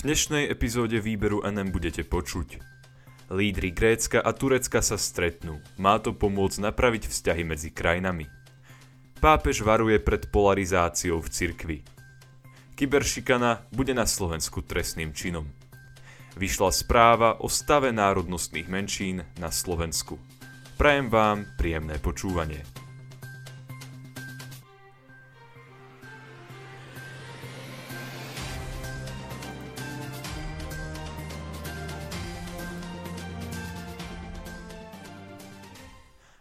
V dnešnej epizóde výberu NM budete počuť. Lídry Grécka a Turecka sa stretnú. Má to pomôcť napraviť vzťahy medzi krajinami. Pápež varuje pred polarizáciou v cirkvi. Kyberšikana bude na Slovensku trestným činom. Vyšla správa o stave národnostných menšín na Slovensku. Prajem vám príjemné počúvanie.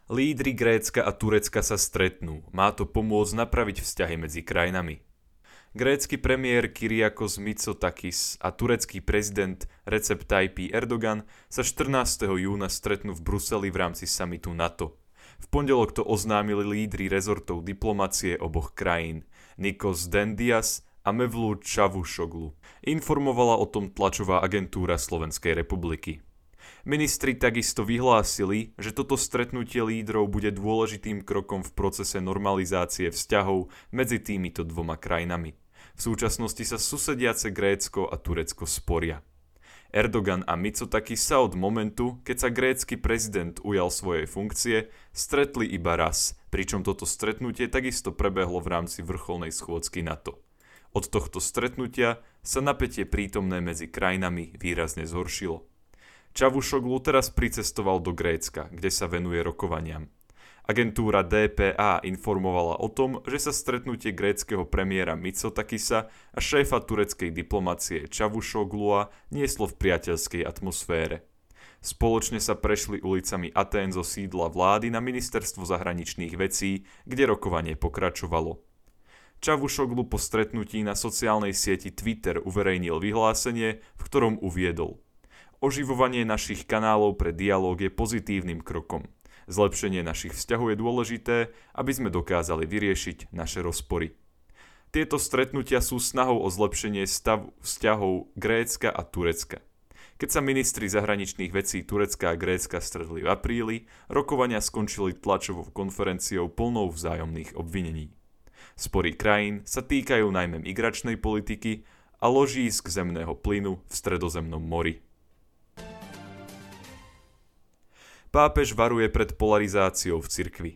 Lídry Grécka a Turecka sa stretnú. Má to pomôcť napraviť vzťahy medzi krajinami. Grécky premiér Kyriakos Mitsotakis a turecký prezident Recep Tayyip Erdogan sa 14. júna stretnú v Bruseli v rámci samitu NATO. V pondelok to oznámili lídry rezortov diplomacie oboch krajín Nikos Dendias a Mevlut Čavušoglu. Informovala o tom tlačová agentúra Slovenskej republiky. Ministri takisto vyhlásili, že toto stretnutie lídrov bude dôležitým krokom v procese normalizácie vzťahov medzi týmito dvoma krajinami. V súčasnosti sa susediace Grécko a Turecko sporia. Erdogan a Mitsotakis sa od momentu, keď sa grécky prezident ujal svojej funkcie, stretli iba raz, pričom toto stretnutie takisto prebehlo v rámci vrcholnej schôdzky NATO. Od tohto stretnutia sa napätie prítomné medzi krajinami výrazne zhoršilo. Čavušoglu teraz pricestoval do Grécka, kde sa venuje rokovaniam. Agentúra DPA informovala o tom, že sa stretnutie gréckého premiéra Mitsotakisa a šéfa tureckej diplomacie Čavušoglua nieslo v priateľskej atmosfére. Spoločne sa prešli ulicami Atén zo sídla vlády na ministerstvo zahraničných vecí, kde rokovanie pokračovalo. Čavušoglu po stretnutí na sociálnej sieti Twitter uverejnil vyhlásenie, v ktorom uviedol – Oživovanie našich kanálov pre dialóg je pozitívnym krokom. Zlepšenie našich vzťahov je dôležité, aby sme dokázali vyriešiť naše rozpory. Tieto stretnutia sú snahou o zlepšenie stavu vzťahov Grécka a Turecka. Keď sa ministri zahraničných vecí Turecka a Grécka stretli v apríli, rokovania skončili tlačovou konferenciou plnou vzájomných obvinení. Spory krajín sa týkajú najmä migračnej politiky a ložísk zemného plynu v Stredozemnom mori. Pápež varuje pred polarizáciou v cirkvi.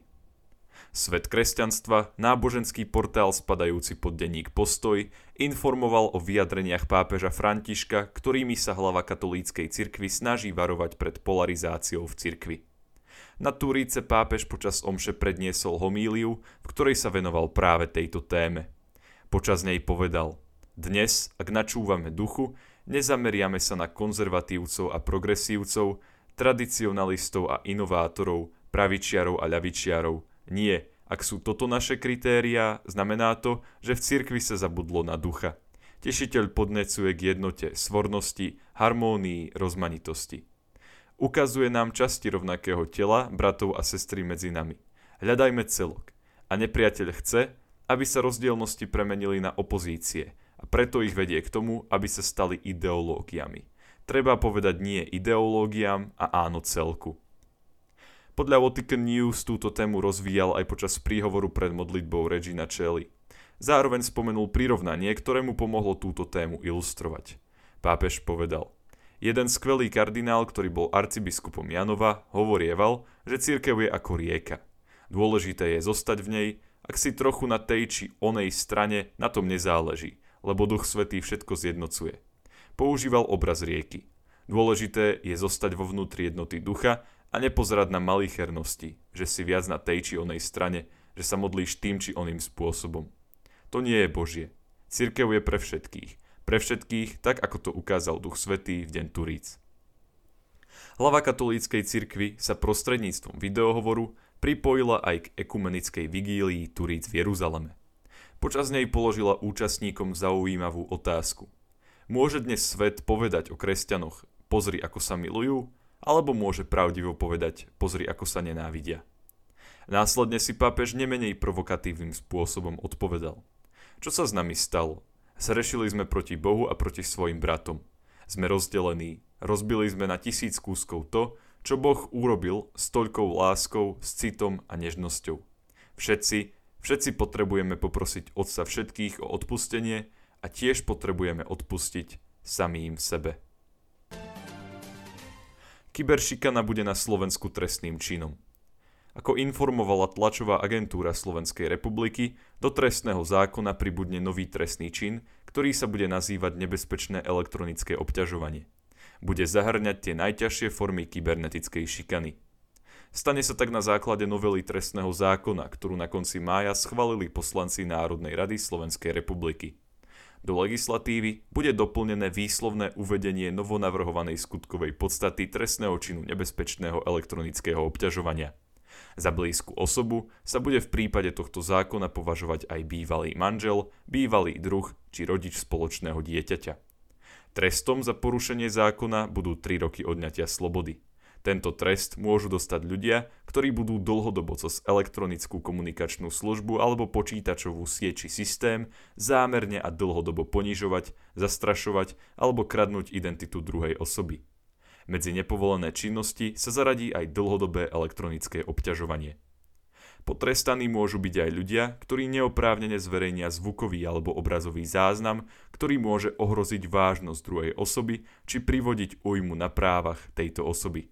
Svet kresťanstva, náboženský portál spadajúci pod denník Postoj, informoval o vyjadreniach pápeža Františka, ktorými sa hlava katolíckej cirkvi snaží varovať pred polarizáciou v cirkvi. Na Turíce pápež počas omše predniesol homíliu, v ktorej sa venoval práve tejto téme. Počas nej povedal Dnes, ak načúvame duchu, nezameriame sa na konzervatívcov a progresívcov, tradicionalistov a inovátorov, pravičiarov a ľavičiarov. Nie, ak sú toto naše kritériá, znamená to, že v cirkvi sa zabudlo na ducha. Tešiteľ podnecuje k jednote, svornosti, harmónii, rozmanitosti. Ukazuje nám časti rovnakého tela, bratov a sestry medzi nami. Hľadajme celok. A nepriateľ chce, aby sa rozdielnosti premenili na opozície a preto ich vedie k tomu, aby sa stali ideológiami. Treba povedať nie ideológiám a áno celku. Podľa Vatican News túto tému rozvíjal aj počas príhovoru pred modlitbou Regina Celli. Zároveň spomenul prirovnanie, ktoré mu pomohlo túto tému ilustrovať. Pápež povedal, jeden skvelý kardinál, ktorý bol arcibiskupom Janova, hovorieval, že církev je ako rieka. Dôležité je zostať v nej, ak si trochu na tej či onej strane, na tom nezáleží, lebo Duch Svetý všetko zjednocuje používal obraz rieky. Dôležité je zostať vo vnútri jednoty ducha a nepozerať na malichernosti, že si viac na tej či onej strane, že sa modlíš tým či oným spôsobom. To nie je Božie. Cirkev je pre všetkých. Pre všetkých, tak ako to ukázal Duch Svetý v deň Turíc. Hlava katolíckej cirkvi sa prostredníctvom videohovoru pripojila aj k ekumenickej vigílii Turíc v Jeruzaleme. Počas nej položila účastníkom zaujímavú otázku – Môže dnes svet povedať o kresťanoch, pozri ako sa milujú, alebo môže pravdivo povedať, pozri ako sa nenávidia. Následne si pápež nemenej provokatívnym spôsobom odpovedal. Čo sa s nami stalo? Zrešili sme proti Bohu a proti svojim bratom. Sme rozdelení, rozbili sme na tisíc kúskov to, čo Boh urobil s toľkou láskou, s citom a nežnosťou. Všetci, všetci potrebujeme poprosiť Otca všetkých o odpustenie a tiež potrebujeme odpustiť samým sebe. Kyberšikana bude na Slovensku trestným činom. Ako informovala tlačová agentúra Slovenskej republiky, do trestného zákona pribudne nový trestný čin, ktorý sa bude nazývať nebezpečné elektronické obťažovanie. Bude zahrňať tie najťažšie formy kybernetickej šikany. Stane sa tak na základe novely trestného zákona, ktorú na konci mája schválili poslanci Národnej rady Slovenskej republiky. Do legislatívy bude doplnené výslovné uvedenie novonavrhovanej skutkovej podstaty trestného činu nebezpečného elektronického obťažovania. Za blízku osobu sa bude v prípade tohto zákona považovať aj bývalý manžel, bývalý druh či rodič spoločného dieťaťa. Trestom za porušenie zákona budú 3 roky odňatia slobody. Tento trest môžu dostať ľudia, ktorí budú dlhodobo cez elektronickú komunikačnú službu alebo počítačovú sieť či systém zámerne a dlhodobo ponižovať, zastrašovať alebo kradnúť identitu druhej osoby. Medzi nepovolené činnosti sa zaradí aj dlhodobé elektronické obťažovanie. Potrestaní môžu byť aj ľudia, ktorí neoprávnene zverejnia zvukový alebo obrazový záznam, ktorý môže ohroziť vážnosť druhej osoby či privodiť újmu na právach tejto osoby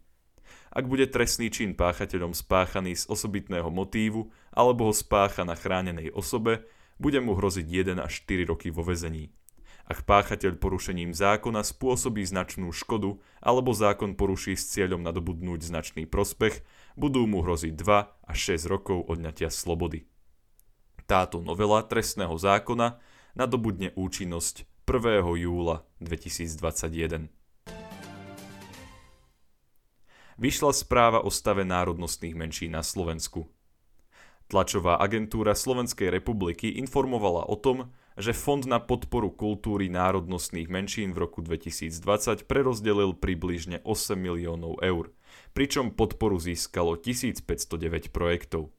ak bude trestný čin páchateľom spáchaný z osobitného motívu alebo ho spácha na chránenej osobe, bude mu hroziť 1 až 4 roky vo vezení. Ak páchateľ porušením zákona spôsobí značnú škodu alebo zákon poruší s cieľom nadobudnúť značný prospech, budú mu hroziť 2 až 6 rokov odňatia slobody. Táto novela trestného zákona nadobudne účinnosť 1. júla 2021 vyšla správa o stave národnostných menší na Slovensku. Tlačová agentúra Slovenskej republiky informovala o tom, že Fond na podporu kultúry národnostných menšín v roku 2020 prerozdelil približne 8 miliónov eur, pričom podporu získalo 1509 projektov.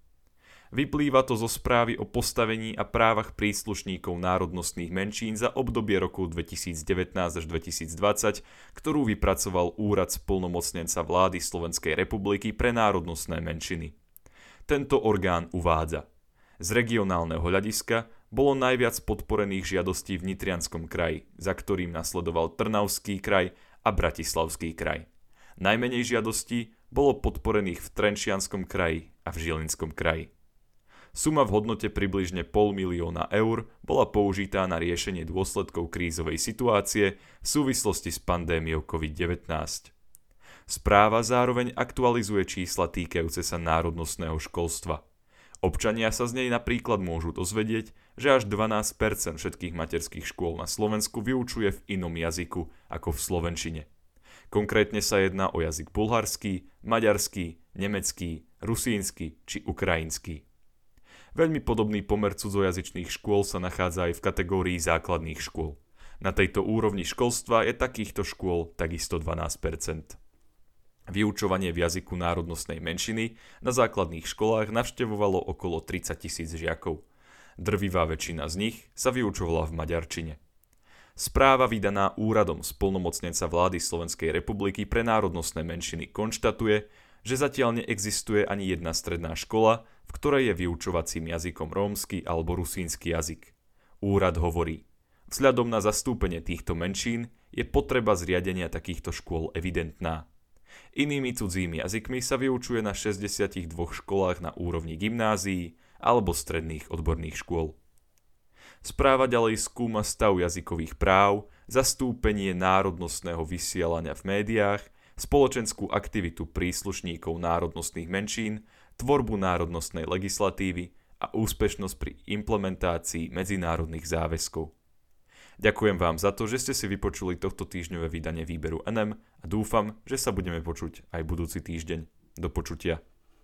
Vyplýva to zo správy o postavení a právach príslušníkov národnostných menšín za obdobie rokov 2019 až 2020, ktorú vypracoval Úrad splnomocnenca vlády Slovenskej republiky pre národnostné menšiny. Tento orgán uvádza. Z regionálneho hľadiska bolo najviac podporených žiadostí v Nitrianskom kraji, za ktorým nasledoval Trnavský kraj a Bratislavský kraj. Najmenej žiadostí bolo podporených v Trenčianskom kraji a v Žilinskom kraji. Suma v hodnote približne pol milióna eur bola použitá na riešenie dôsledkov krízovej situácie v súvislosti s pandémiou COVID-19. Správa zároveň aktualizuje čísla týkajúce sa národnostného školstva. Občania sa z nej napríklad môžu dozvedieť, že až 12% všetkých materských škôl na Slovensku vyučuje v inom jazyku ako v slovenčine. Konkrétne sa jedná o jazyk bulharský, maďarský, nemecký, rusínsky či ukrajinský. Veľmi podobný pomer cudzojazyčných škôl sa nachádza aj v kategórii základných škôl. Na tejto úrovni školstva je takýchto škôl takisto 12% Vyučovanie v jazyku národnostnej menšiny na základných školách navštevovalo okolo 30 tisíc žiakov. Drvivá väčšina z nich sa vyučovala v maďarčine. Správa vydaná úradom spolnomocnenca vlády Slovenskej republiky pre národnostné menšiny konštatuje, že zatiaľ neexistuje ani jedna stredná škola, v ktorej je vyučovacím jazykom rómsky alebo rusínsky jazyk. Úrad hovorí, vzhľadom na zastúpenie týchto menšín je potreba zriadenia takýchto škôl evidentná. Inými cudzími jazykmi sa vyučuje na 62 školách na úrovni gymnázií alebo stredných odborných škôl. Správa ďalej skúma stav jazykových práv, zastúpenie národnostného vysielania v médiách, spoločenskú aktivitu príslušníkov národnostných menšín tvorbu národnostnej legislatívy a úspešnosť pri implementácii medzinárodných záväzkov. Ďakujem vám za to, že ste si vypočuli tohto týždňové vydanie výberu NM a dúfam, že sa budeme počuť aj budúci týždeň. Do počutia.